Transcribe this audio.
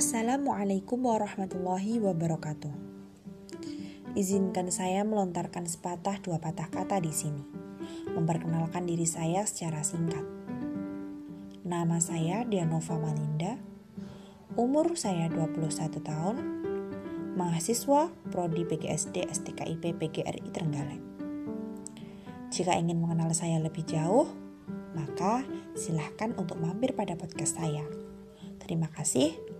Assalamualaikum warahmatullahi wabarakatuh. Izinkan saya melontarkan sepatah dua patah kata di sini. Memperkenalkan diri saya secara singkat. Nama saya Dianova Malinda. Umur saya 21 tahun. Mahasiswa Prodi PGSD STKIP PGRI Trenggalek. Jika ingin mengenal saya lebih jauh, maka silahkan untuk mampir pada podcast saya. Terima kasih.